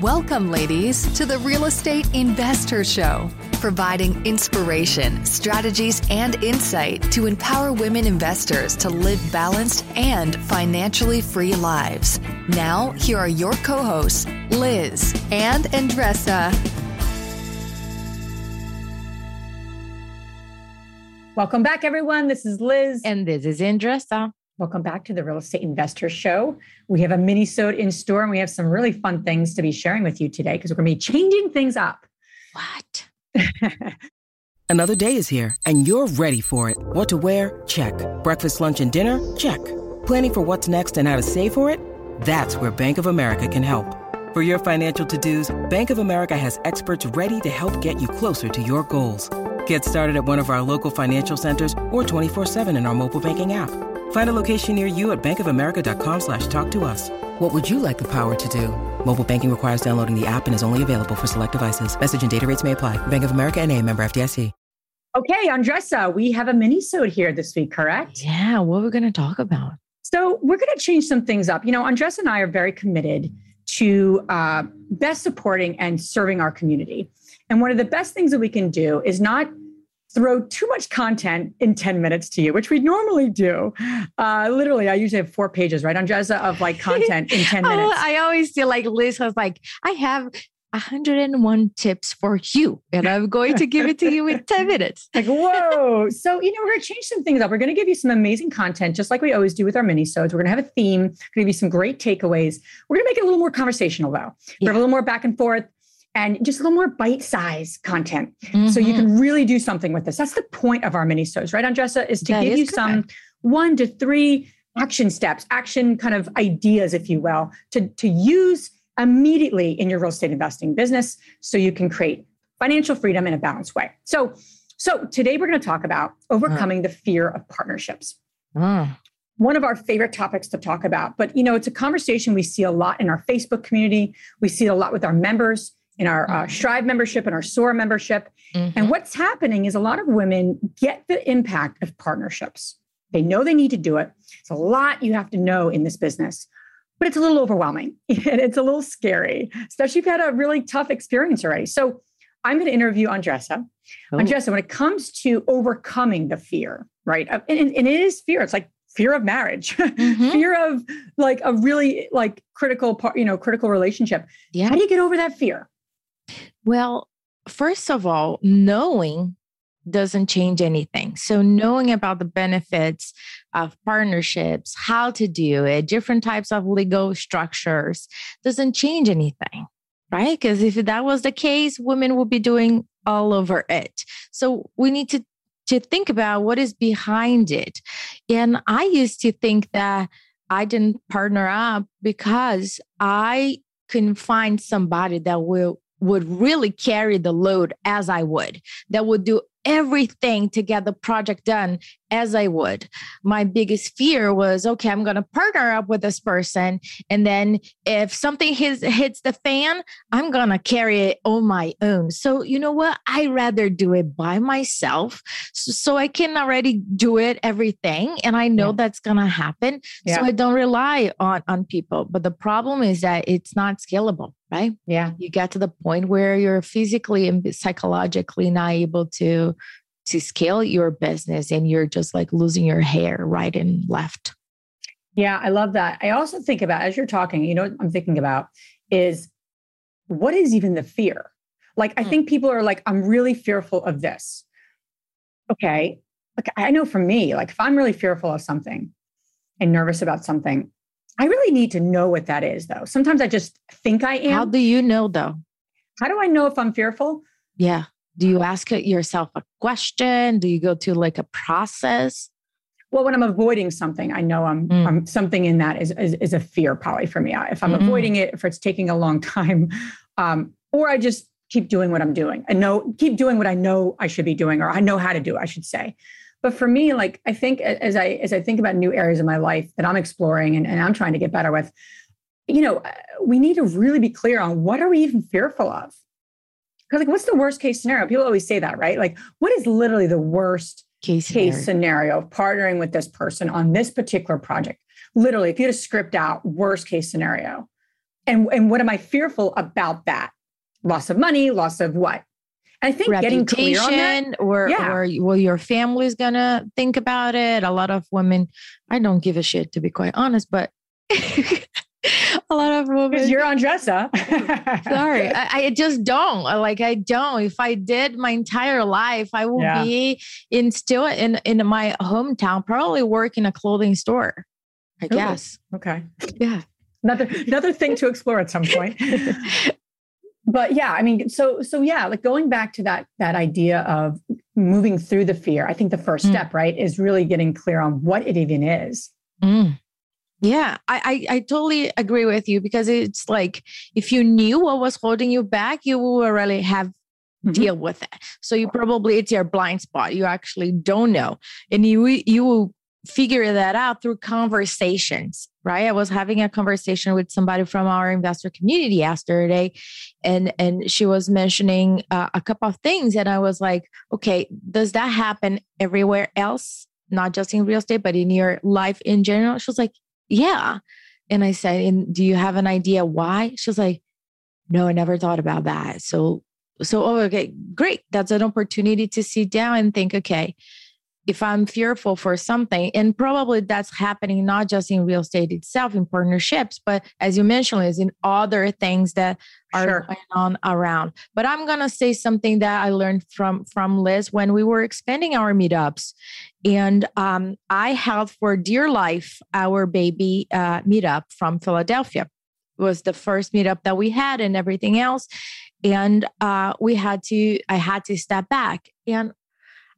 Welcome, ladies, to the Real Estate InvestHER Show, providing inspiration, strategies, and insight to empower women investors to live balanced and financially free lives. Now, here are your co hosts, Liz and Andresa. Welcome back, everyone. This is Liz. And this is Andresa. Welcome back to the Real Estate InvestHER Show. We have a mini-sode in store and we have some really fun things to be sharing with you today because we're going to be changing things up. What? Another day is here and you're ready for it. What to wear? Check. Breakfast, lunch, and dinner? Check. Planning for what's next and how to save for it? That's where Bank of America can help. For your financial to-dos, Bank of America has experts ready to help get you closer to your goals. Get started at one of our local financial centers or 24-7 in our mobile banking app. Find a location near you at bankofamerica.com slash talk to us. What would you like the power to do? Mobile banking requires downloading the app and is only available for select devices. Message and data rates may apply. Bank of America and a member FDIC. Okay, Andresa, we have a mini-sode here this week, correct? Yeah, what are we going to talk about? So we're going to change some things up. You know, Andresa and I are very committed to uh, best supporting and serving our community. And one of the best things that we can do is not throw too much content in 10 minutes to you, which we normally do. Uh, literally, I usually have four pages, right, Andresa, of like content in 10 minutes. oh, I always feel like Liz was like, I have 101 tips for you, and I'm going to give it to you in 10 minutes. Like, whoa. so, you know, we're going to change some things up. We're going to give you some amazing content, just like we always do with our mini sodes. We're going to have a theme, we're going to give you some great takeaways. We're going to make it a little more conversational, though. We have a little more back and forth and just a little more bite-sized content. Mm-hmm. So you can mm-hmm. really do something with this. That's the point of our mini sodes, right, Andresa, is to that give is you some one to three action steps, action kind of ideas, if you will, to, to use immediately in your real estate investing business so you can create financial freedom in a balanced way. So, so today we're going to talk about overcoming uh. the fear of partnerships. Uh. One of our favorite topics to talk about, but you know, it's a conversation we see a lot in our Facebook community. We see it a lot with our members in our uh, mm-hmm. Strive membership and our SOAR membership. Mm-hmm. And what's happening is a lot of women get the impact of partnerships. They know they need to do it. It's a lot you have to know in this business, but it's a little overwhelming and it's a little scary, especially if you've had a really tough experience already. So I'm going to interview Andresa. Oh. Andresa, when it comes to overcoming the fear, right? And, and it is fear. It's like fear of marriage, mm-hmm. fear of like a really like critical part, you know, critical relationship. Yeah. How do you get over that fear? Well, first of all, knowing doesn't change anything. So, knowing about the benefits of partnerships, how to do it, different types of legal structures doesn't change anything, right? Because if that was the case, women would be doing all over it. So, we need to, to think about what is behind it. And I used to think that I didn't partner up because I couldn't find somebody that will would really carry the load as I would, that would do everything to get the project done as I would. My biggest fear was okay, I'm going to partner up with this person. And then if something hits, hits the fan, I'm going to carry it on my own. So, you know what? I rather do it by myself so, so I can already do it, everything. And I know yeah. that's going to happen. Yeah. So I don't rely on, on people. But the problem is that it's not scalable right? Yeah. You get to the point where you're physically and psychologically not able to to scale your business and you're just like losing your hair right and left. Yeah, I love that. I also think about as you're talking, you know what I'm thinking about is what is even the fear? Like I hmm. think people are like I'm really fearful of this. Okay. Like I know for me, like if I'm really fearful of something and nervous about something, I really need to know what that is, though. Sometimes I just think I am. How do you know, though? How do I know if I'm fearful? Yeah. Do you ask yourself a question? Do you go to like a process? Well, when I'm avoiding something, I know I'm, mm. I'm something in that is, is, is a fear probably for me. If I'm mm-hmm. avoiding it, if it's taking a long time, um, or I just keep doing what I'm doing and know keep doing what I know I should be doing, or I know how to do, I should say. But for me, like I think as I as I think about new areas of my life that I'm exploring and, and I'm trying to get better with, you know, we need to really be clear on what are we even fearful of? Because like what's the worst case scenario? People always say that, right? Like, what is literally the worst case scenario, case scenario of partnering with this person on this particular project? Literally, if you had to script out worst case scenario, And, and what am I fearful about that? Loss of money, loss of what? I think Reputation, getting clear on that, or Yeah. or well, your family's gonna think about it. A lot of women, I don't give a shit to be quite honest, but a lot of women. because you're on dress up. Sorry, I, I just don't like. I don't. If I did my entire life, I will Yeah. be in still in in my hometown, probably work in a clothing store. I Ooh. guess. okay. Yeah. Another another thing to explore at some point. but yeah, I mean, so so yeah, like going back to that that idea of moving through the fear. I think the first Mm. step, right, is really getting clear on what it even is. Mm. Yeah, I, I I totally agree with you because it's like if you knew what was holding you back, you will really have Mhm. deal with it. So you probably it's your blind spot. You actually don't know, and you you will figure that out through conversations. Right? I was having a conversation with somebody from our investor community yesterday, and and she was mentioning uh, a couple of things, and I was like, okay, does that happen everywhere else? Not just in real estate, but in your life in general. She was like, yeah. And I said, and do you have an idea why? She was like, no, I never thought about that. So, so, oh, okay, great. That's an opportunity to sit down and think, okay, if I'm fearful for something, and probably that's happening not just in real estate itself, in partnerships, but as you mentioned, is in other things that are Sure. going on around. But I'm gonna say something that I learned from from Liz when we were expanding our meetups, and um, I held for dear life our baby uh, meetup from Philadelphia. It was the first meetup that we had, and everything else. And uh, we had to, I had to step back, and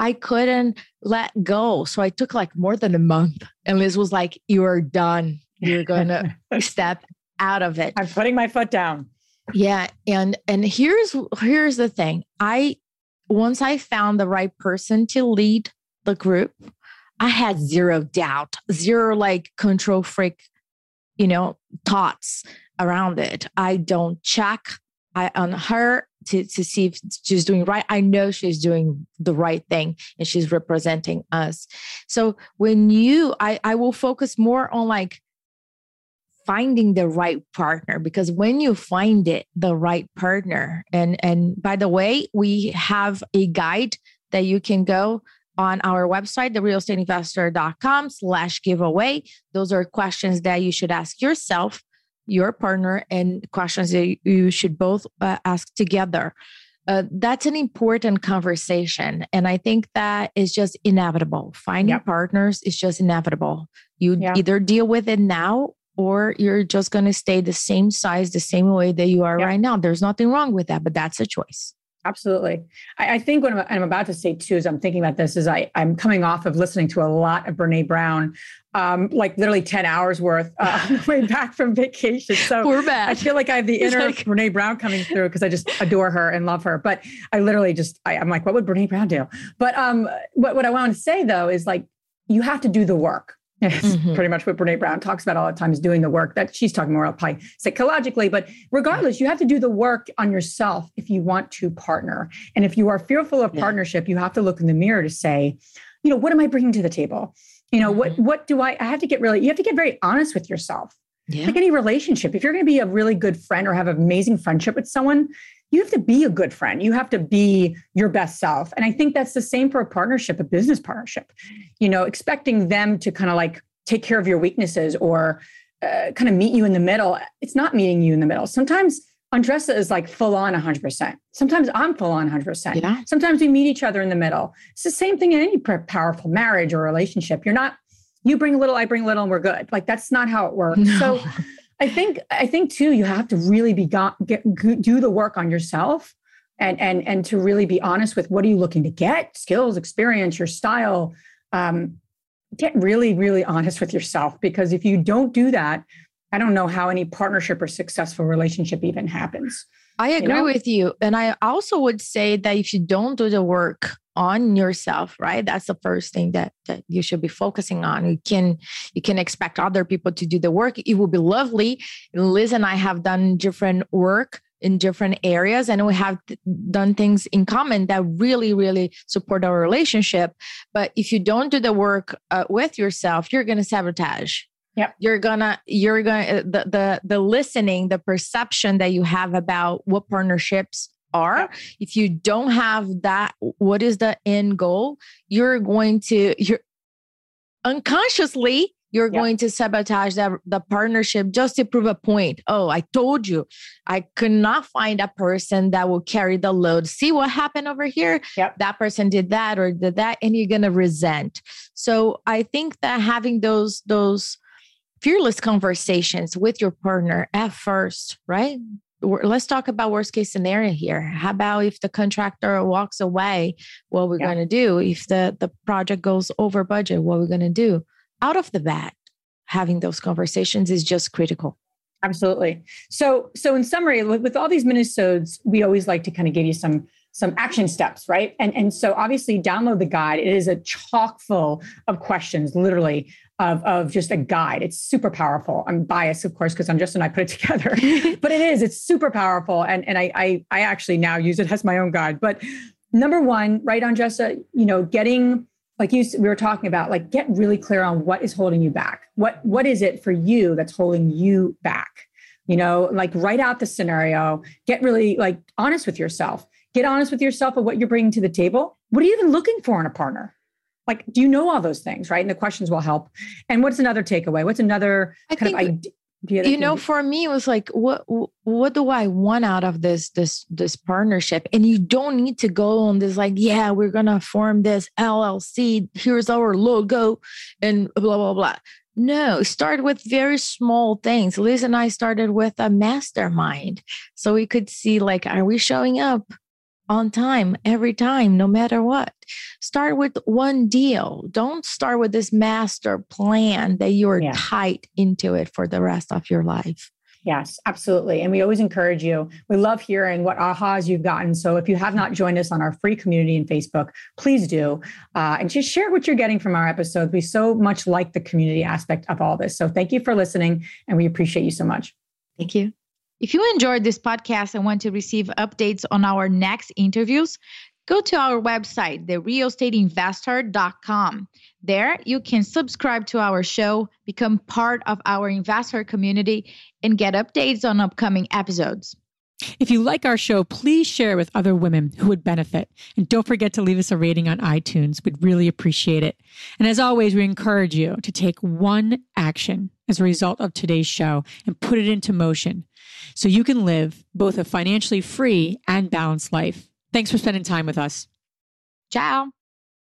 I couldn't let go. So I took like more than a month, and Liz was like, "You are done. You're gonna step out of it." I'm putting my foot down. Yeah, and and here's here's the thing. I once I found the right person to lead the group, I had zero doubt, zero like control freak, you know, thoughts around it. I don't check I on her to to see if she's doing right. I know she's doing the right thing and she's representing us. So when you I I will focus more on like finding the right partner because when you find it the right partner and and by the way we have a guide that you can go on our website therealestateinvestor.com slash giveaway those are questions that you should ask yourself your partner and questions that you should both uh, ask together uh, that's an important conversation and i think that is just inevitable finding Yep. partners is just inevitable you Yeah. either deal with it now or you're just going to stay the same size, the same way that you are Yeah. right now. There's nothing wrong with that, but that's a choice. Absolutely. I, I think what I'm, I'm about to say too, as I'm thinking about this, is I, I'm coming off of listening to a lot of Brene Brown, um, like literally 10 hours worth uh, on the way back from vacation. So We're back. I feel like I have the inner like- Brene Brown coming through because I just adore her and love her. But I literally just, I, I'm like, what would Brene Brown do? But um, what, what I want to say though is like, you have to do the work. It's Mhm. pretty much what Brene Brown talks about all the time is doing the work that she's talking more about probably psychologically. But regardless, you have to do the work on yourself if you want to partner. And if you are fearful of Yeah. partnership, you have to look in the mirror to say, you know, what am I bringing to the table? You know, what Mm-hmm. what do I I have to get really, you have to get very honest with yourself Yeah. like any relationship if you're going to be a really good friend or have an amazing friendship with someone you have to be a good friend you have to be your best self and i think that's the same for a partnership a business partnership you know expecting them to kind of like take care of your weaknesses or uh, kind of meet you in the middle it's not meeting you in the middle sometimes Andresa is like full on 100%. Sometimes I'm full on 100%. Yeah. Sometimes we meet each other in the middle. It's the same thing in any powerful marriage or relationship. You're not, you bring a little, I bring a little, and we're good. Like that's not how it works. No. So I think I think too you have to really be got, get do the work on yourself and and and to really be honest with what are you looking to get skills experience your style um, get really really honest with yourself because if you don't do that I don't know how any partnership or successful relationship even happens. I agree know? with you. And I also would say that if you don't do the work on yourself, right? That's the first thing that, that you should be focusing on. You can you can expect other people to do the work. It will be lovely. Liz and I have done different work in different areas and we have done things in common that really really support our relationship but if you don't do the work uh, with yourself you're going to sabotage yeah You're gonna you're gonna the the the listening, the perception that you have about what partnerships are. Yep. If you don't have that, what is the end goal? You're going to you're unconsciously you're yep. going to sabotage that the partnership just to prove a point. Oh, I told you, I could not find a person that will carry the load. See what happened over here? Yep. That person did that or did that, and you're gonna resent. So I think that having those those fearless conversations with your partner at first, right? Let's talk about worst case scenario here. How about if the contractor walks away? What we're yeah. going to do? If the the project goes over budget, what we're going to do? out of the bat, having those conversations is just critical. Absolutely. So, so in summary, with, with all these minisodes, we always like to kind of give you some some action steps, right? And and so obviously, download the guide. It is a chock full of questions, literally of, of just a guide. It's super powerful. I'm biased, of course, because I'm just and I put it together, but it is. It's super powerful, and and I, I I actually now use it as my own guide. But number one, right, Andresa, you know, getting like you we were talking about like get really clear on what is holding you back what what is it for you that's holding you back you know like write out the scenario get really like honest with yourself get honest with yourself of what you're bringing to the table what are you even looking for in a partner like do you know all those things right? And the questions will help. And what's another takeaway? What's another I kind think, of idea you know for me it was like what what do i want out of this this this partnership? And you don't need to go on this like yeah we're gonna form this llc here's our logo and blah blah blah. No start with very small things. Liz and i started with a mastermind. So we could see like are we showing up on time every time, no matter what. Start with one deal. Don't start with this master plan that you're yeah. tight into it for the rest of your life. Yes, absolutely. And we always encourage you. We love hearing what ahas you've gotten. So if you have not joined us on our free community in Facebook, please do. Uh, and just share what you're getting from our episodes. We so much like the community aspect of all this. So thank you for listening, and we appreciate you so much. Thank you. If you enjoyed this podcast and want to receive updates on our next interviews, go to our website, therealestateinvestor.com. There, you can subscribe to our show, become part of our investor community, and get updates on upcoming episodes. If you like our show, please share with other women who would benefit. And don't forget to leave us a rating on iTunes. We'd really appreciate it. And as always, we encourage you to take one action as a result of today's show and put it into motion so you can live both a financially free and balanced life. Thanks for spending time with us. Ciao.